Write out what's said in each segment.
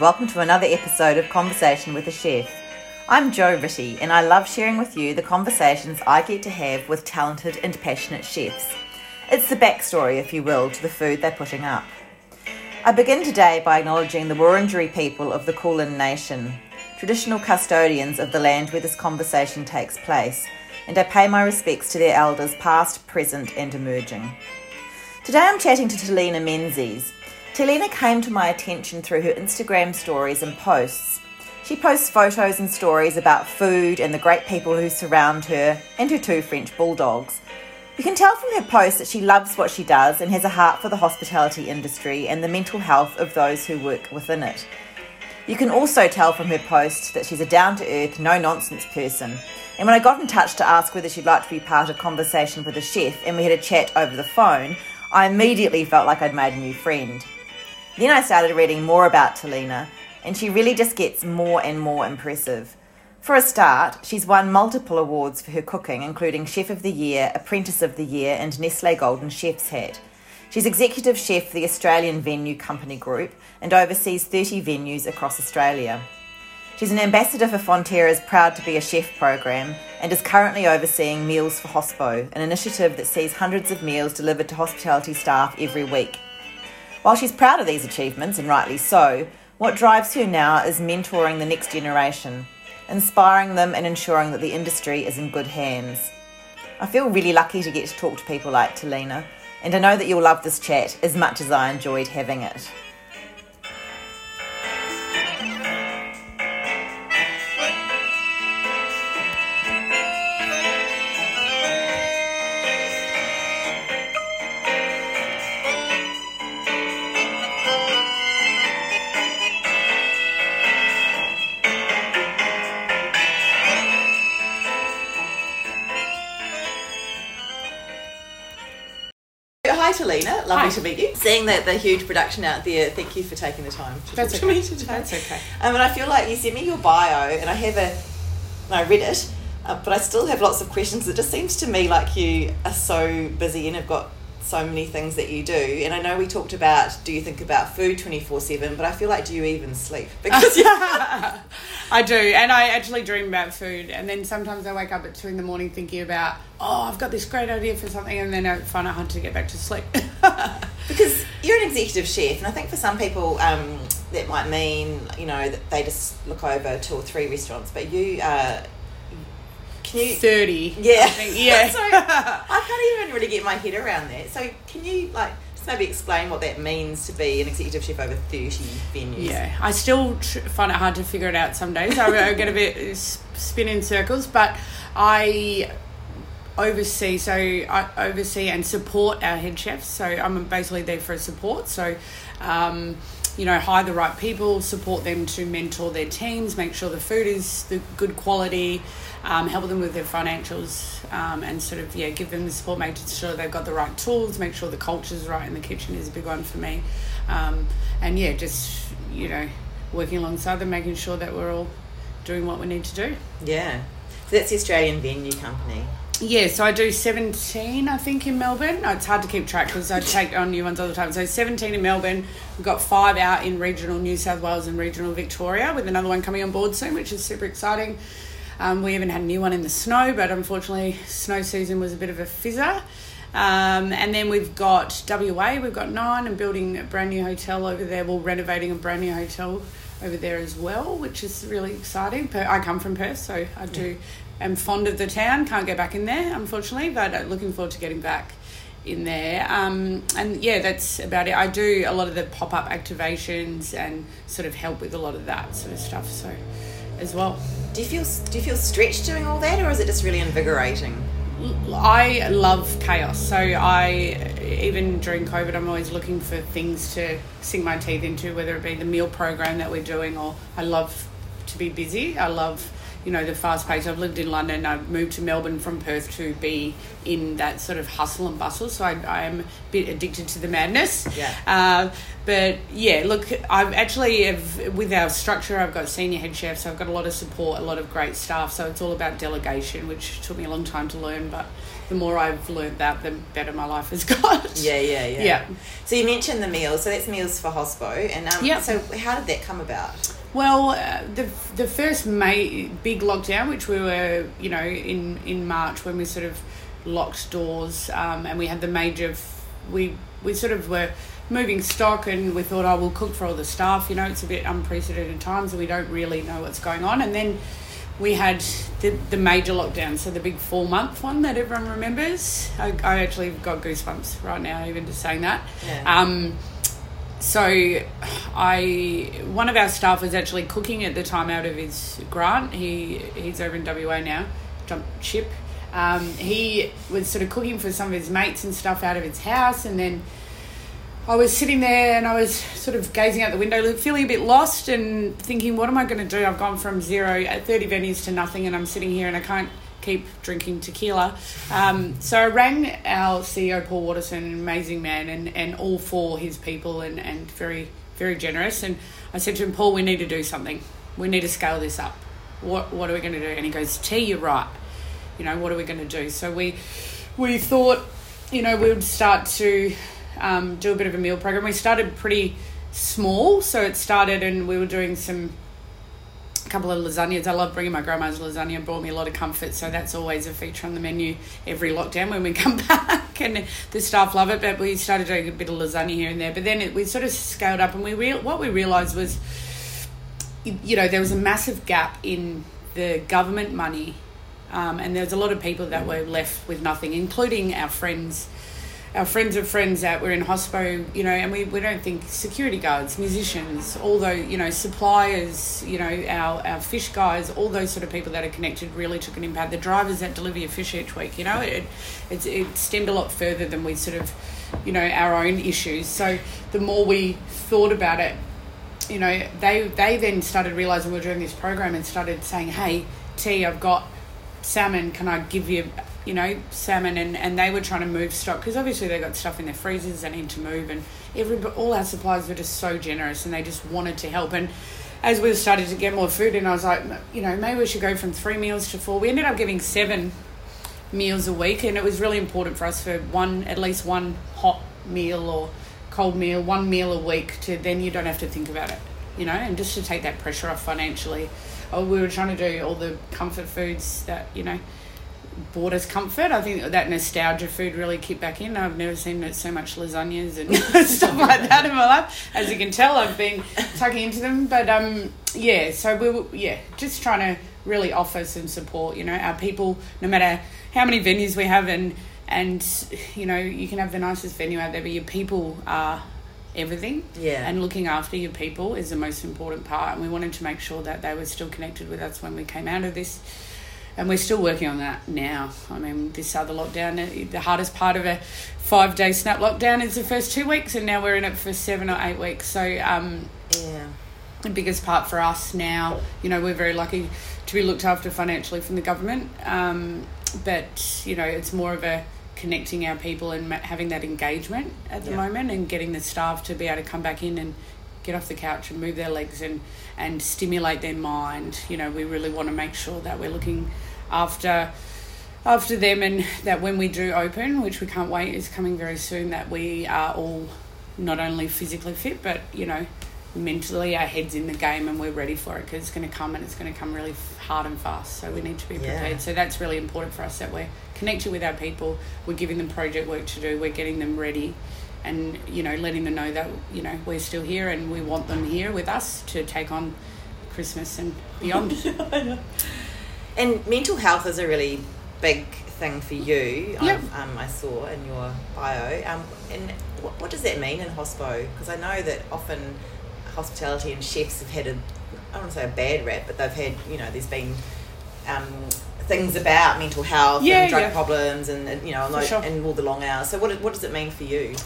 welcome to another episode of Conversation with a Chef. I'm Joe Ritty, and I love sharing with you the conversations I get to have with talented and passionate chefs. It's the backstory, if you will, to the food they're putting up. I begin today by acknowledging the Wurundjeri people of the Kulin Nation, traditional custodians of the land where this conversation takes place, and I pay my respects to their elders past, present, and emerging. Today I'm chatting to Telina Menzies. Telina came to my attention through her Instagram stories and posts. She posts photos and stories about food and the great people who surround her and her two French bulldogs. You can tell from her posts that she loves what she does and has a heart for the hospitality industry and the mental health of those who work within it. You can also tell from her post that she's a down to earth, no nonsense person. And when I got in touch to ask whether she'd like to be part of conversation with a chef and we had a chat over the phone, I immediately felt like I'd made a new friend. Then I started reading more about Telina, and she really just gets more and more impressive. For a start, she's won multiple awards for her cooking, including Chef of the Year, Apprentice of the Year, and Nestle Golden Chef's Hat. She's executive chef for the Australian Venue Company Group and oversees 30 venues across Australia. She's an ambassador for Fonterra's Proud to be a Chef program and is currently overseeing Meals for Hospo, an initiative that sees hundreds of meals delivered to hospitality staff every week. While she's proud of these achievements, and rightly so, what drives her now is mentoring the next generation, inspiring them and ensuring that the industry is in good hands. I feel really lucky to get to talk to people like Telina, and I know that you'll love this chat as much as I enjoyed having it. Lovely Hi. to meet you. Seeing the, the huge production out there, thank you for taking the time to That's talk to okay. me today. That's okay. Um, and I feel like you sent me your bio, and I have a, and I read it, uh, but I still have lots of questions. It just seems to me like you are so busy and have got so many things that you do. And I know we talked about do you think about food twenty four seven, but I feel like do you even sleep? Because yeah, I do, and I actually dream about food, and then sometimes I wake up at two in the morning thinking about, oh, I've got this great idea for something, and then I find it hard to get back to sleep. because you're an executive chef, and I think for some people um, that might mean you know that they just look over two or three restaurants, but you. Uh, can you Thirty, Yeah. Yeah. so I can't even really get my head around that. So can you like just maybe explain what that means to be an executive chef over thirty venues? Yeah, I still tr- find it hard to figure it out some days. I, get a bit s- spin in circles, but I oversee. So I oversee and support our head chefs. So I'm basically there for support. So. Um, you know, hire the right people, support them to mentor their teams, make sure the food is the good quality, um, help them with their financials, um, and sort of yeah, give them the support, make sure they've got the right tools, make sure the culture's right in the kitchen is a big one for me, um, and yeah, just you know, working alongside them, making sure that we're all doing what we need to do. Yeah. So that's the Australian Venue Company. Yeah, so I do 17, I think, in Melbourne. It's hard to keep track because I take on new ones all the time. So 17 in Melbourne. We've got five out in regional New South Wales and regional Victoria, with another one coming on board soon, which is super exciting. Um, we even had a new one in the snow, but unfortunately, snow season was a bit of a fizzer. Um, and then we've got WA, we've got nine, and building a brand new hotel over there. We're renovating a brand new hotel over there as well, which is really exciting. I come from Perth, so I do am fond of the town. Can't get back in there, unfortunately, but uh, looking forward to getting back in there. Um, and yeah, that's about it. I do a lot of the pop up activations and sort of help with a lot of that sort of stuff. So as well. Do you feel do you feel stretched doing all that, or is it just really invigorating? I love chaos. So I, even during COVID, I'm always looking for things to sink my teeth into, whether it be the meal program that we're doing, or I love to be busy. I love you know the fast pace. I've lived in London. I've moved to Melbourne from Perth to be in that sort of hustle and bustle. So I, I am a bit addicted to the madness. Yeah. Uh, but yeah, look, I've actually have, with our structure, I've got senior head chefs. I've got a lot of support, a lot of great staff. So it's all about delegation, which took me a long time to learn, but the more I've learned that, the better my life has got. Yeah, yeah, yeah. Yeah. So you mentioned the meals. So that's meals for hospo, and um, Yep. so how did that come about? Well, uh, the the first May big lockdown, which we were, you know, in in March when we sort of locked doors, um, and we had the major, f- we we sort of were moving stock, and we thought, oh, we'll cook for all the staff. You know, it's a bit unprecedented times, and we don't really know what's going on. And then we had the the major lockdown, so the big four month one that everyone remembers. I, I actually got goosebumps right now, even just saying that. Yeah. Um, so I one of our staff was actually cooking at the time out of his grant. He he's over in WA now, jump ship. Um, he was sort of cooking for some of his mates and stuff out of his house, and then I was sitting there and I was sort of gazing out the window, feeling a bit lost and thinking, what am I going to do? I've gone from zero at 30 venues to nothing, and I'm sitting here and I can't keep drinking tequila. Um, so I rang our CEO, Paul Waterson, an amazing man, and, and all for his people and, and very, very generous. And I said to him, Paul, we need to do something. We need to scale this up. What, what are we going to do? And he goes, T, you're right. You know, what are we going to do? So we, we thought, you know, we would start to um, do a bit of a meal program. We started pretty small, so it started, and we were doing some a couple of lasagnas. I love bringing my grandma's lasagna. Brought me a lot of comfort, so that's always a feature on the menu every lockdown when we come back, and the staff love it. But we started doing a bit of lasagna here and there. But then it, we sort of scaled up, and we real what we realised was, you know, there was a massive gap in the government money, um, and there was a lot of people that were left with nothing, including our friends our friends of friends that were in hospo, you know, and we, we don't think security guards, musicians, although, you know, suppliers, you know, our, our fish guys, all those sort of people that are connected really took an impact. The drivers that deliver your fish each week, you know, it, it stemmed a lot further than we sort of, you know, our own issues. So the more we thought about it, you know, they they then started realizing we were doing this program and started saying, "Hey, T, I've got salmon. Can I give you, you know, salmon?" And, and they were trying to move stock because obviously they got stuff in their freezers they need to move, and every all our suppliers were just so generous and they just wanted to help. And as we started to get more food, and I was like, you know, maybe we should go from three meals to four. We ended up giving seven meals a week, and it was really important for us for one at least one hot meal or cold meal, one meal a week to then you don't have to think about it, you know, and just to take that pressure off financially. Oh, we were trying to do all the comfort foods that, you know, brought us comfort. I think that nostalgia food really kicked back in. I've never seen so much lasagnas and stuff like that in my life. As you can tell, I've been tucking into them. But um, yeah, so we were, yeah, just trying to really offer some support. You know, our people, no matter how many venues we have, and and you know, you can have the nicest venue out there, but your people are everything. Yeah. And looking after your people is the most important part. And we wanted to make sure that they were still connected with us when we came out of this and we're still working on that now. I mean, this other lockdown, uh, the hardest part of a five day snap lockdown is the first two weeks, and now we're in it for seven or eight weeks. So, um, Yeah. the biggest part for us now, you know, we're very lucky to be looked after financially from the government, um, but, you know, it's more of a connecting our people and having that engagement at the Yeah. moment and getting the staff to be able to come back in and get off the couch and move their legs and, and stimulate their mind. You know, we really want to make sure that we're looking after after them and that when we do open, which we can't wait is coming very soon, that we are all not only physically fit but you know mentally our heads in the game and we're ready for it because it's going to come and it's going to come really hard and fast. So we need to be Yeah. prepared. So that's really important for us that we're connected with our people. We're giving them project work to do. We're getting them ready and you know letting them know that you know we're still here and we want them here with us to take on christmas and beyond And mental health is a really big thing for you. Yep. Um, I saw in your bio. Um, and what, what does that mean in hospo? Because I know that often hospitality and chefs have had a, I don't want to say a bad rap, but they've had, you know, there's been um, things about mental health Yeah, and drug yeah. problems and, and, you know, like, sure. and all the long hours. So what, what does it mean for you?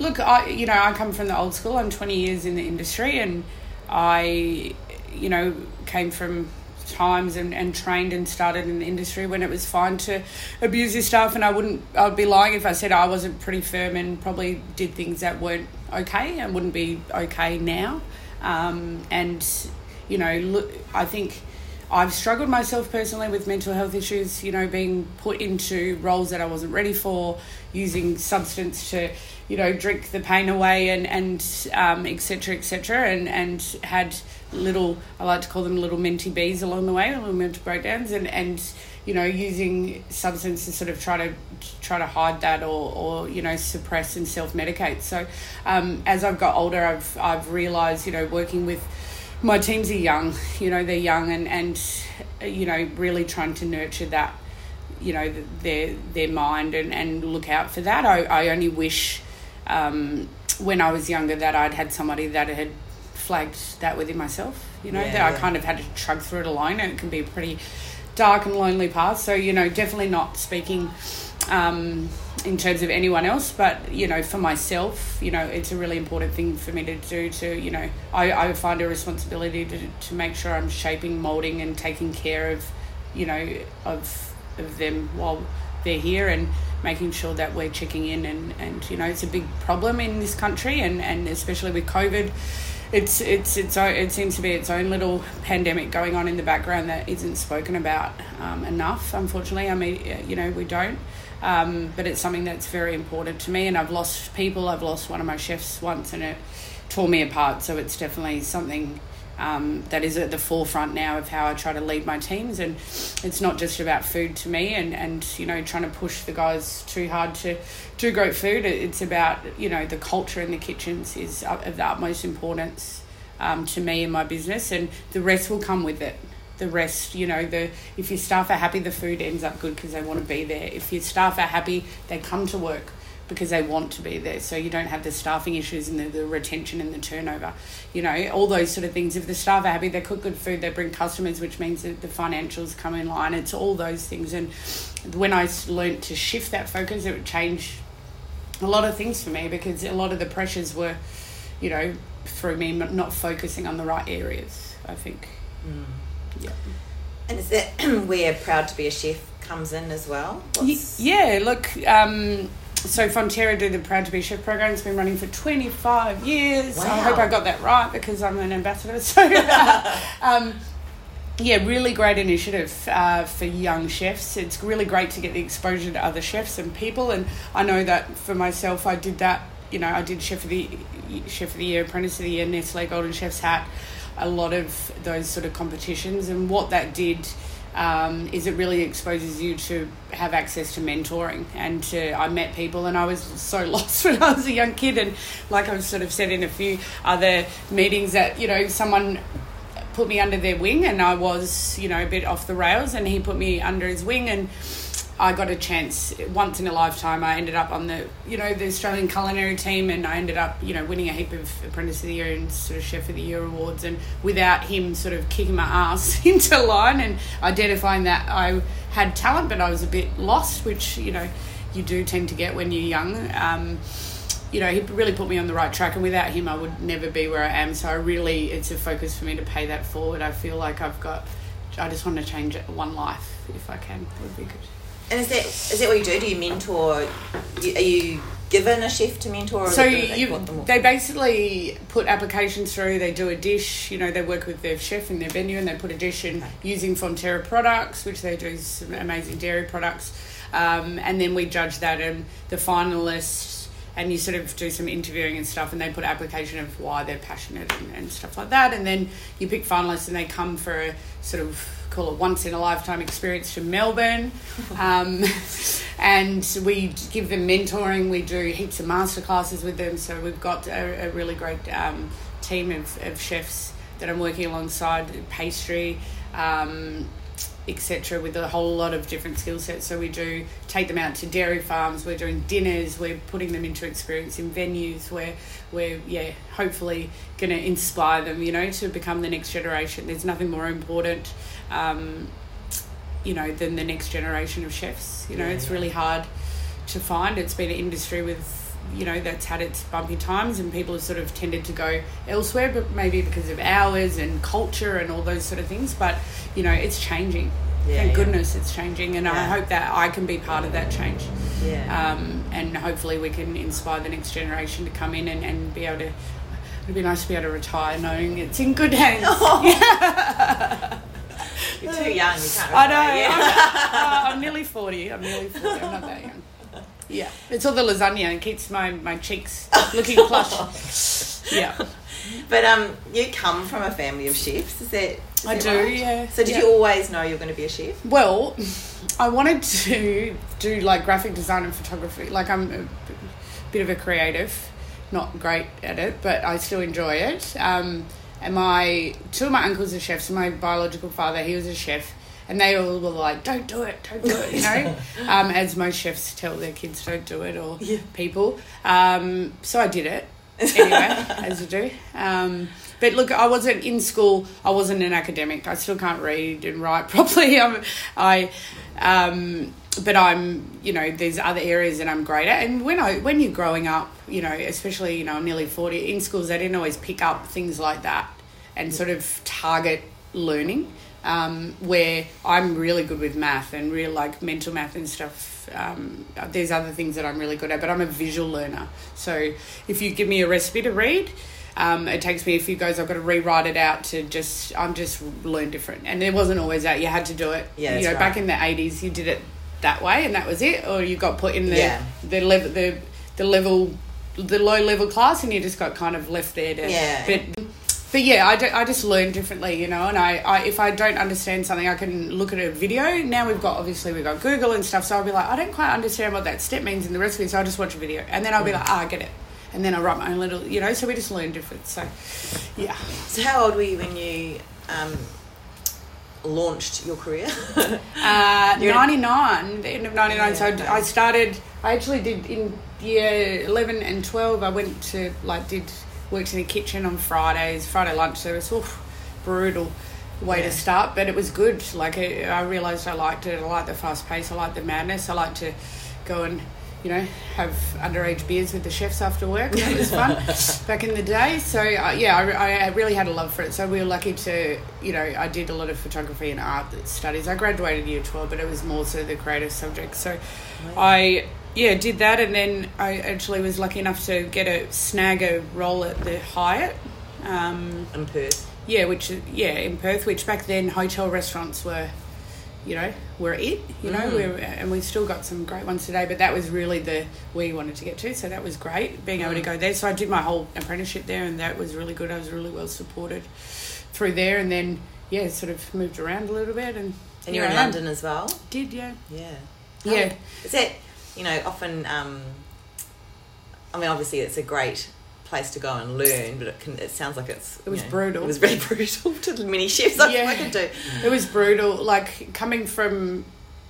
Look, I you know I come from the old school. I'm 20 years in the industry, and I you know came from times and, and trained and started in the industry when it was fine to abuse your staff and I wouldn't I'd be lying if I said I wasn't pretty firm and probably did things that weren't okay and wouldn't be okay now. Um, and you know look I think I've struggled myself personally with mental health issues, you know, being put into roles that I wasn't ready for, using substance to, you know, drink the pain away and, and um, et cetera, et cetera, and, and had little, I like to call them little minty bees along the way, little mental breakdowns, and, and you know, using substance to sort of try to try to hide that or, or you know, suppress and self medicate. So um, as I've got older, I've, I've realised, you know, working with my teams are young, you know, they're young and, and you know, really trying to nurture that, you know, their their mind and, and look out for that. I, I only wish um, when I was younger that I'd had somebody that had flagged that within myself, you know, yeah, that I kind of had to chug through it alone and it can be a pretty dark and lonely path. So, you know, definitely not speaking um, in terms of anyone else, but you know, for myself, you know, it's a really important thing for me to do. To you know, I, I find a responsibility to to make sure I'm shaping, molding, and taking care of, you know, of of them while they're here and making sure that we're checking in and, and you know it's a big problem in this country and, and especially with COVID it's it's it's it seems to be its own little pandemic going on in the background that isn't spoken about um, enough unfortunately I mean you know we don't um, but it's something that's very important to me. And I've lost people. I've lost one of my chefs once, and it tore me apart. So it's definitely something um, that is at the forefront now of how I try to lead my teams. And it's not just about food to me and, and you know, trying to push the guys too hard to do great food. It's about, you know, the culture in the kitchens is of the utmost importance um, to me in my business, and the rest will come with it the rest you know the if your staff are happy the food ends up good because they want to be there. If your staff are happy they come to work because they want to be there. So you don't have the staffing issues and the, the retention and the turnover. You know all those sort of things. If the staff are happy they cook good food they bring customers which means that the financials come in line. It's all those things. And when i learned to shift that focus it would change a lot of things for me because a lot of the pressures were you know through me not focusing on the right areas i think. Mm. Yeah. And is that where proud to be a chef comes in as well? What's... Yeah, look, um, so Fonterra do the Proud to be Chef program. It's been running for 25 years. Wow. I hope I got that right because I'm an ambassador. So, um, yeah, really great initiative uh, for young chefs. It's really great to get the exposure to other chefs and people. And I know that for myself, I did that. You know, I did chef of the chef of the year, apprentice of the year, Nestle Golden Chef's hat a lot of those sort of competitions. And what that did um, is it really exposes you to have access to mentoring and to I met people and I was so lost when I was a young kid and like I've sort of said in a few other meetings that you know someone put me under their wing and I was you know a bit off the rails and he put me under his wing and I got a chance once in a lifetime. I ended up on the you know the Australian culinary team, and I ended up you know winning a heap of Apprentice of the Year and sort of Chef of the Year awards. And without him sort of kicking my ass into line and identifying that I had talent, but I was a bit lost, which you know you do tend to get when you're young. Um, you know, he really put me on the right track, and without him, I would never be where I am. So I really, it's a focus for me to pay that forward. I feel like I've got, I just want to change one life if I can. It would be good. And is that is that what you do? Do you mentor? Are you given a chef to mentor? so you, they basically put applications through. They do a dish. You know, they work with their chef in their venue, and they put a dish in using Fonterra products, which they do some amazing dairy products. Um, and then we judge that, and the finalists and you sort of do some interviewing and stuff and they put application of why they're passionate and, and, stuff like that and then you pick finalists and they come for a sort of call it once in a lifetime experience to Melbourne. Um, and we give them mentoring, we do heaps of masterclasses with them. So we've got a, a really great um, team of, of chefs that I'm working alongside, pastry. Um, etc with a whole lot of different skill sets. So we do take them out to dairy farms we're doing dinners we're putting them into experience in venues where we're yeah hopefully going to inspire them you know to become the next generation. There's nothing more important um, you know than the next generation of chefs you know yeah, it's really hard to find. It's been an industry with you know that's had its bumpy times and people have sort of tended to go elsewhere but maybe because of hours and culture and all those sort of things but you know it's changing Yeah, thank yeah. goodness it's changing and i hope that i can be part of that change Yeah. um, and hopefully we can inspire the next generation to come in and, and be able to it'd be nice to be able to retire knowing it's in good hands You're too young. You can't. I know. retire I'm, uh, I'm nearly 40. I'm nearly 40. I'm not that young. Yeah. It's all the lasagna. It keeps my, my cheeks looking plush. Yeah. But um, you come from a family of chefs. Is that? is I that do, right? yeah. So did Yeah. you always know you were going to be a chef? Well, I wanted to do like graphic design and photography. Like I'm a bit of a creative, not great at it, but I still enjoy it. Um, and my two of my uncles are chefs. My biological father, he was a chef, and they all were like, "Don't do it, don't do it," you know. um, as most chefs tell their kids, "Don't do it," or Yeah. people. Um, so I did it anyway, as you do. Um, but look, I wasn't in school. I wasn't an academic. I still can't read and write properly. I'm, I, um, but I'm, you know, there's other areas that I'm great at. And when I, when you're growing up, you know, especially, you know, I'm nearly forty. In schools, they didn't always pick up things like that and sort of target learning. Um, where I'm really good with math and real like mental math and stuff. Um, there's other things that I'm really good at, but I'm a visual learner. So if you give me a recipe to read, um, it takes me a few goes. I've got to rewrite it out to just. I'm just learn different, and it wasn't always that. You had to do it. Yeah, you know, right. back in the '80s, you did it that way, and that was it, or you got put in the Yeah. the level the the level the low level class, and you just got kind of left there to. Yeah. But but yeah, I, do, I just learn differently, you know. And I, I if I don't understand something, I can look at a video. Now we've got obviously we've got Google and stuff, so I'll be like, I don't quite understand what that step means in the recipe, so I'll just watch a video, and then I'll be like, ah, I get it, and then I'll write my own little, you know. So we just learn different. So yeah, So how old were you when you um, launched your career? uh, ninety nine, the end of ninety nine. Yeah, so. I started. I actually did in year eleven and twelve. I went to like did worked in a kitchen on Fridays, Friday lunch service. Oof, brutal way Yeah. to start, but it was good. Like I, I realised I liked it. I liked the fast pace. I liked the madness. I liked to go and you know have underage beers with the chefs after work. That was fun back in the day. So uh, yeah, I, I really had a love for it. So we were lucky to you know I did a lot of photography and art studies. I graduated year twelve, but it was more so the creative subject. So I yeah did that, and then I actually was lucky enough to get a snag a role at the Hyatt. Um, in Perth. yeah, which yeah in Perth, which back then hotel restaurants were, you know, were it. You know, Mm. we're, and we've still got some great ones today. But that was really the where you wanted to get to. So that was great being able to Mm. go there. So I did my whole apprenticeship there, and that was really good. I was really well supported through there, and then yeah, sort of moved around a little bit, and And you're in London as well? Did yeah, Yeah. yeah. Is that, you know, often, um, I mean, obviously it's a great place to go and learn, but it can, it sounds like it's, It was know, brutal. It was very brutal to the many chefs I've Yeah. spoken to. It was brutal. Like coming from,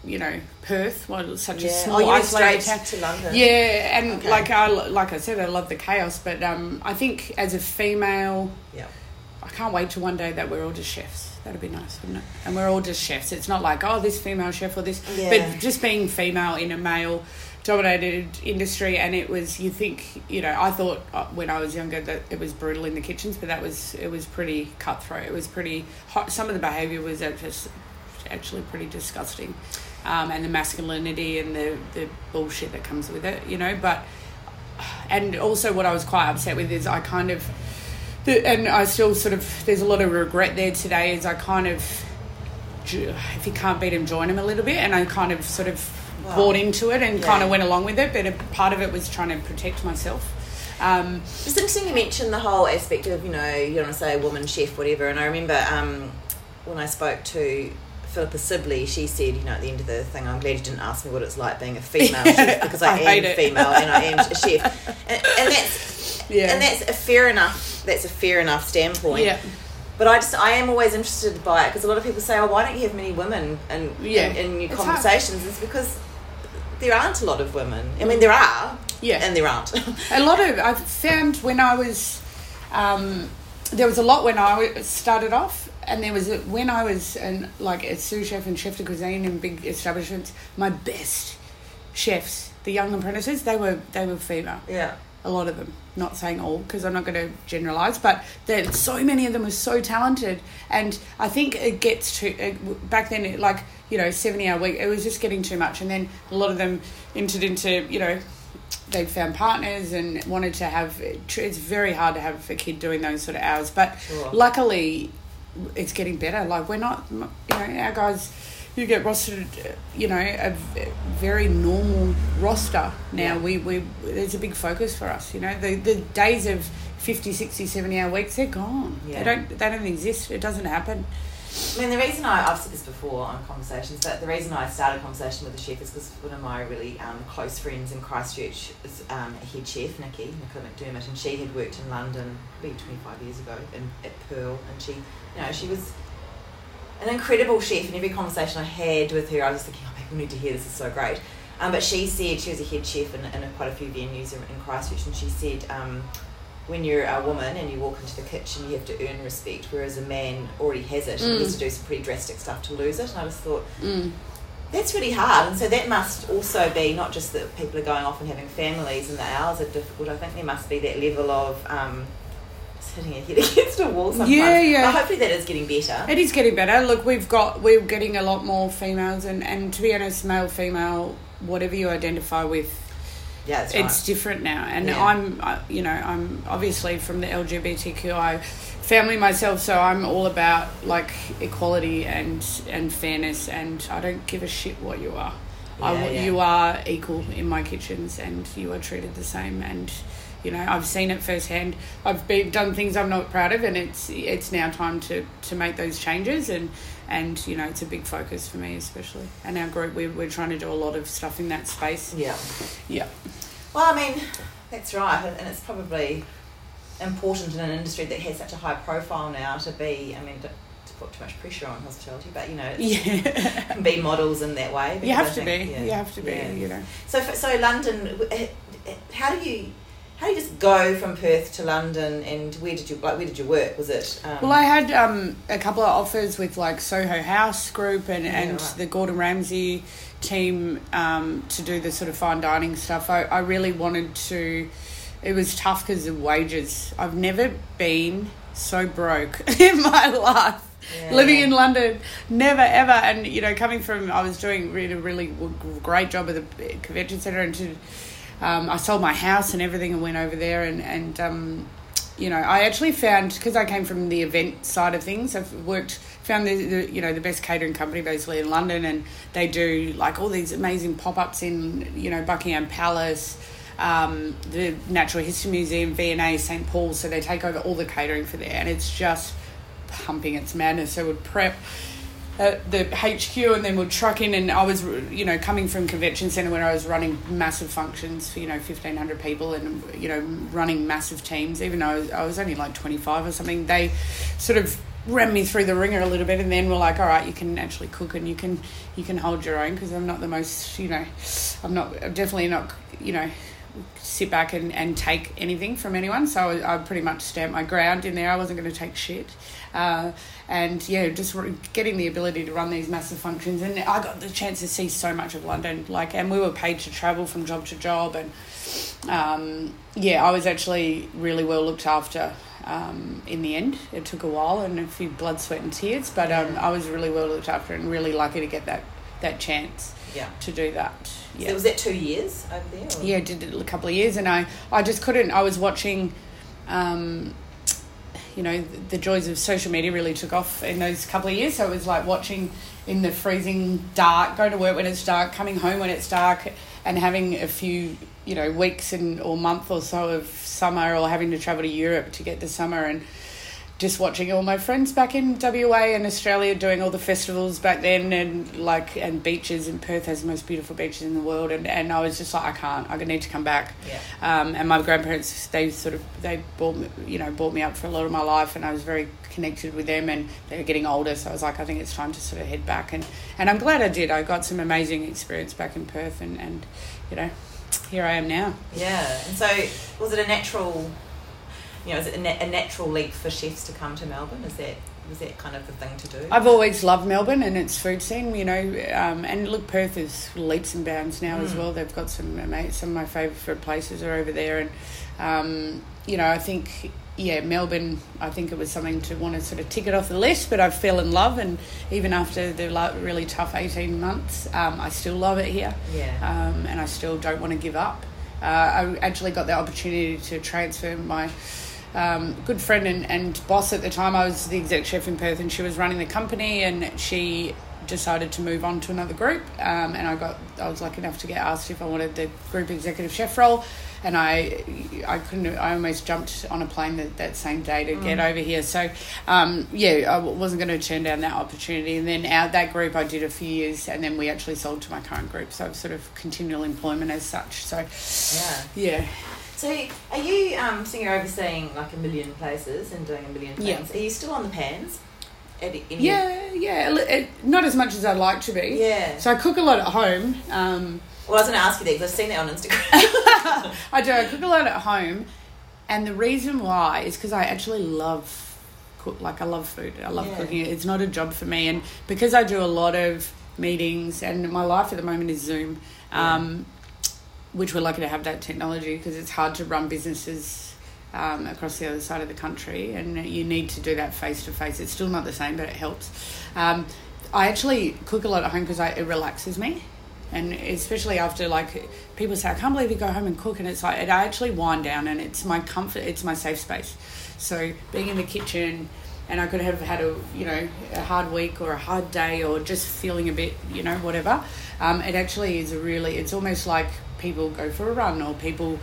you know, Perth, well, such a Yeah. small oh, you isolated straight town. to London? Yeah, and Okay. like I like I said, I love the chaos, but um, I think as a female, Yeah. I can't wait to one day that we're all just chefs. That'd be nice, wouldn't it? And we're all just chefs. It's not like oh, this female chef or this, Yeah. but just being female in a male dominated industry and it was you think you know i thought uh, when i was younger that it was brutal in the kitchens but that was it was pretty cutthroat it was pretty hot some of the behavior was just actually pretty disgusting um, and the masculinity and the, the bullshit that comes with it you know but and also what i was quite upset with is i kind of the, and i still sort of there's a lot of regret there today is i kind of if you can't beat him join him a little bit and i kind of sort of Wow. bought into it and Yeah. kind of went along with it but a part of it was trying to protect myself um, It's interesting you mentioned the whole aspect of, you know, you don't want to say woman chef, whatever. And I remember um, when I spoke to Philippa Sibley, she said, you know, at the end of the thing, I'm glad you didn't ask me what it's like being a female chef because I, I am female and I am a chef. And, and that's Yeah. and that's a fair enough. That's a fair enough standpoint. yeah But I just I am always interested by it because a lot of people say, oh, why don't you have many women in Yeah. in, in your It's hard. conversations? It's because there aren't a lot of women. I mean, there are, Yeah. and there aren't. a lot of i found when i was um, there was a lot when I started off and there was a, when i was an, like a sous chef and chef de cuisine in big establishments my best chefs, the young apprentices, they were they were female. Yeah. A lot of them, not saying all, because I'm not going to generalize, but there, so many of them were so talented, and I think it gets to it, back then, it, like you know, seventy hour week, it was just getting too much, and then a lot of them entered into you know they found partners and wanted to have it's very hard to have a kid doing those sort of hours but Sure. luckily it's getting better. Like we're not you know our guys you get rostered you know a very normal roster now. Yeah. we we there's a big focus for us you know. The the days of 50 60 70 hour weeks they're gone. Yeah. they don't they don't exist. It doesn't happen I mean, the reason I, I've said this before on conversations, but the reason I started a conversation with the chef is because one of my really um, close friends in Christchurch is um, a head chef, Nikki, Nicola McDermott, and she had worked in London maybe 25 years ago in, at Pearl, and she, you know, she was an incredible chef, and every conversation I had with her, I was thinking, oh, people need to hear this, is so great. Um, but she said, she was a head chef in, in quite a few venues in, in Christchurch, and she said, um, when you're a woman and you walk into the kitchen, you have to earn respect, whereas a man already has it and Mm. has to do some pretty drastic stuff to lose it. And I just thought, mm. that's really hard. And so that must also be not just that people are going off and having families and the hours are difficult. I think there must be that level of um, hitting your head against a wall sometimes. Yeah, yeah. But hopefully that is getting better. It is getting better. Look, we've got we're getting a lot more females, and and to be honest, male, female, whatever you identify with, Yeah, that's right. it's different now. And Yeah. I'm, uh, you know, I'm obviously from the LGBTQI family myself, so I'm all about like equality and and fairness, and I don't give a shit what you are. I, Yeah, yeah. You are equal in my kitchens, and you are treated the same, and. You know, I've seen it firsthand. I've been done things I'm not proud of, and it's it's now time to, to make those changes. And and you know, it's a big focus for me, especially. And our group, we're, we're trying to do a lot of stuff in that space. yeah. Yeah. Well, I mean, that's right, and it's probably important in an industry that has such a high profile now to be. I mean, to, to put too much pressure on hospitality, but you know, it's, Yeah. can be models in that way. You have I to be. You have to be. You know. So, for, so London, eh, eh, how do you? How do you just go from Perth to London, and where did you like? Where did you work? Was it? Um, Well, I had um, a couple of offers with like Soho House Group and, Yeah, and right. the Gordon Ramsay team um, to do the sort of fine dining stuff. I, I really wanted to. It was tough because of wages. I've never been so broke in my life. Yeah. Living in London, never ever, and you know, coming from, I was doing really, really great job at the convention centre, and to, um, I sold my house and everything, and went over there, and and um, you know, I actually found because I came from the event side of things. I've worked, found the, the you know the best catering company basically in London, and they do like all these amazing pop ups in you know Buckingham Palace, um, the Natural History Museum, V&A, St Paul's. So they take over all the catering for there, and it's just pumping its madness. So would prep the HQ and then would truck in. And I was you know coming from convention center where I was running massive functions for you know 1500 people and you know running massive teams even though I was only like 25 or something they sort of ran me through the ringer a little bit and then were like all right you can actually cook and you can you can hold your own because I'm not the most you know I'm not I'm definitely not you know sit back and, and take anything from anyone. So I, I pretty much stamped my ground in there. I wasn't going to take shit. Uh, and yeah, just re- getting the ability to run these massive functions. And I got the chance to see so much of London. Like, and we were paid to travel from job to job. And um, yeah, I was actually really well looked after. Um, in the end, it took a while and a few blood, sweat, and tears, but um, I was really well looked after and really lucky to get that that chance yeah. to do that. Yeah. So was that two years over there? Or? Yeah, did it a couple of years, and I, I just couldn't. I was watching, um, you know, the, the joys of social media really took off in those couple of years. So it was like watching in the freezing dark, go to work when it's dark, coming home when it's dark, and having a few, you know, weeks and or month or so of summer, or having to travel to Europe to get the summer and just watching all my friends back in WA and Australia doing all the festivals back then and like and beaches and Perth has the most beautiful beaches in the world and, and I was just like I can't I need to come back Yeah. um, and my grandparents they sort of they brought me you know brought me up for a lot of my life and I was very connected with them and they were getting older so I was like I think it's time to sort of head back and and I'm glad I did I got some amazing experience back in Perth and and you know here I am now Yeah. And so was it a natural? You know, is it a, na- a natural leap for chefs to come to Melbourne? Is that Was that kind of the thing to do? I've always loved Melbourne and its food scene, you know, um, and look, Perth is leaps and bounds now as Mm. well. They've got some some of my favourite places are over there, and um, you know, I think yeah, Melbourne. I think it was something to want to sort of tick it off the list, but I fell in love, and even after the really tough eighteen months, um, I still love it here, yeah. um, and I still don't want to give up. Uh, I actually got the opportunity to transfer my um, good friend and, and boss at the time. I was the exec chef in Perth, and she was running the company, and she decided to move on to another group. Um, and I got I was lucky enough to get asked if I wanted the group executive chef role, and I I couldn't. I almost jumped on a plane that, that same day to get over here. So um, yeah, I wasn't going to turn down that opportunity. And then out that group, I did a few years, and then we actually sold to my current group. So I've sort of continual employment as such. So yeah. yeah. So, are you, um, you're overseeing like a million places and doing a million things? Yeah. Are you still on the pans? Yeah, yeah, it, not as much as I'd like to be. Yeah. So I cook a lot at home. Um, Well, I was going to ask you that because I've seen that on Instagram. I do. I cook a lot at home, and the reason why is because I actually love cook. Like I love food. I love Yeah. cooking. It's not a job for me, and because I do a lot of meetings, and my life at the moment is Zoom. Um, Which we're lucky to have that technology because it's hard to run businesses um, across the other side of the country, and you need to do that face to face. It's still not the same, but it helps. Um, I actually cook a lot at home because it relaxes me, and especially after like people say, "I can't believe you go home and cook," and it's like I actually wind down, and it's my comfort, it's my safe space. So being in the kitchen, and I could have had a you know a hard week or a hard day or just feeling a bit you know whatever. Um, it actually is a really. It's almost like people go for a run or people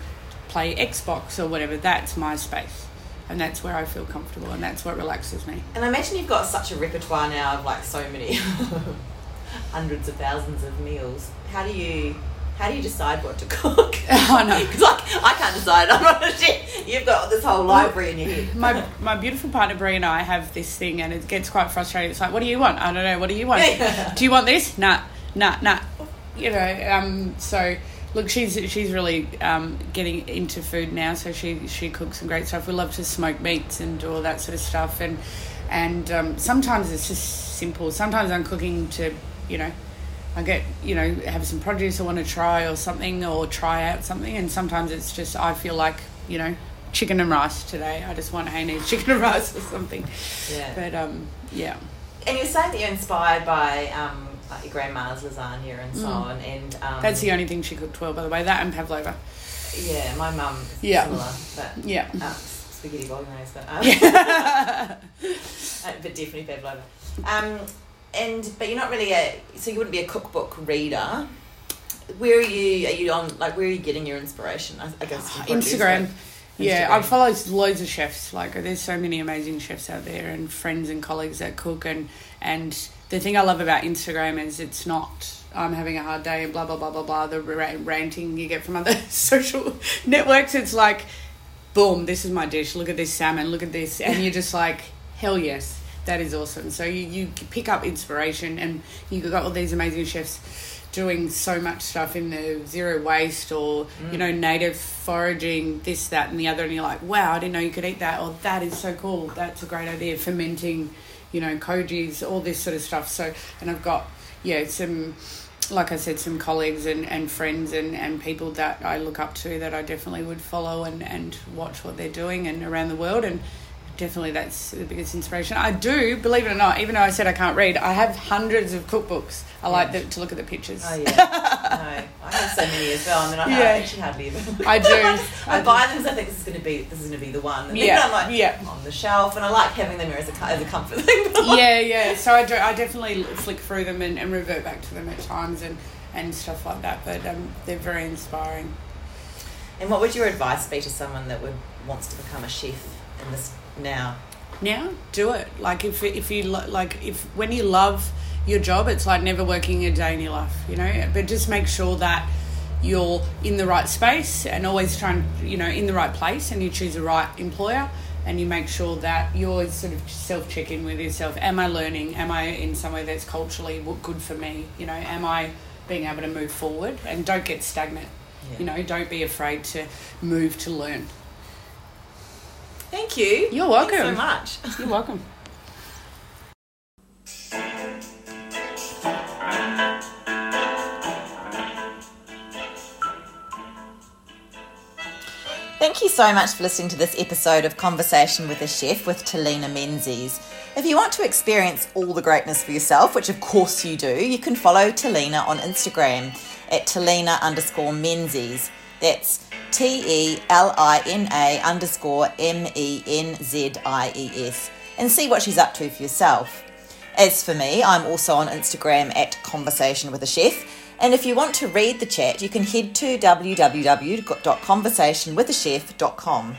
play Xbox or whatever. That's my space, and that's where I feel comfortable, and that's what relaxes me. and I imagine you've got such a repertoire now of like so many hundreds of thousands of meals. How do you. How do you decide what to cook? I know. Because like, I can't decide. I'm not a chef. You've got this whole library in your head. my my beautiful partner Brie and I have this thing, and it gets quite frustrating. It's like, what do you want? I don't know. What do you want? Do you want this? Nah, nah, nah. You know. Um. So look, she's she's really um getting into food now. So she she cooks some great stuff. We love to smoke meats and do all that sort of stuff. And and um, sometimes it's just simple. Sometimes I'm cooking to you know. I get, you know, have some produce I want to try or something or try out something. And sometimes it's just, I feel like, you know, chicken and rice today. I just want Hainey's chicken and rice or something. Yeah. But um, yeah. And you're saying that you're inspired by um, like your grandma's lasagna and so on. And um, Mm. That's the only thing she cooked well, by the way. That and pavlova. Yeah, my mum Yeah. similar. But Yeah. um, spaghetti bolognese, but, um, uh, but definitely pavlova. Um, and but you're not really a so you wouldn't be a cookbook reader. Where are you? Are you on like where are you getting your inspiration? I, I guess Instagram. Yeah, Instagram. I follow loads of chefs. Like, there's so many amazing chefs out there, and friends and colleagues that cook. And and the thing I love about Instagram is it's not I'm having a hard day and blah blah blah blah blah. The ra- ranting you get from other social networks. It's like, boom, this is my dish. Look at this salmon. Look at this, and you're just like, hell yes, that is awesome. So you you pick up inspiration, and you got all these amazing chefs doing so much stuff in the zero waste or mm. you know native foraging this that and the other and you're like wow i didn't know you could eat that or that is so cool that's a great idea fermenting you know kojis all this sort of stuff. So and i've got yeah some like i said some colleagues and, and friends and, and people that i look up to that i definitely would follow and, and watch what they're doing and around the world. And definitely that's the biggest inspiration i do believe it or not even though i said i can't read i have hundreds of cookbooks i like the, to look at the pictures Oh yeah, no, I have so many as well. I mean, I, I actually hardly even. I do. I buy them because I think this is going to be this is going to be the one. And Yeah, I'm like yeah. on the shelf, and I like having them as a as a comfort thing. yeah, yeah. So I, do, I definitely flick through them and, and revert back to them at times and, and stuff like that. But um, they're very inspiring. And what would your advice be to someone that would wants to become a chef in this now? Now, do it. Like if if you lo- like if when you love your job, it's like never working a day in your life. You know, but just make sure that you're in the right space and always trying you know in the right place and you choose the right employer and you make sure that you're sort of self checking with yourself am i learning am i in somewhere that's culturally good for me you know am i being able to move forward and don't get stagnant Yeah. you know don't be afraid to move to learn Thank you. You're welcome. Thanks so much. You're welcome. Thank you so much for listening to this episode of Conversation with a Chef with Telina Menzies. If you want to experience all the greatness for yourself, which of course you do, you can follow Telina on Instagram at Telina underscore Menzies. That's T E L I N A underscore M E N Z I E S and see what she's up to for yourself. As for me, I'm also on Instagram at Conversation with a Chef. And if you want to read the chat, you can head to www.conversationwithachef.com.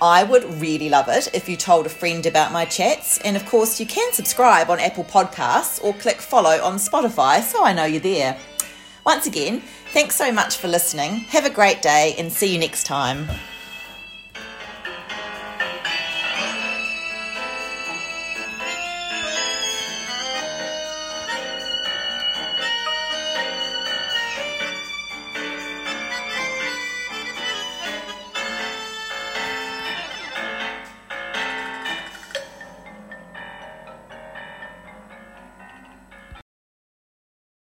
I would really love it if you told a friend about my chats. And of course, you can subscribe on Apple Podcasts or click follow on Spotify so I know you're there. Once again, thanks so much for listening. Have a great day and see you next time.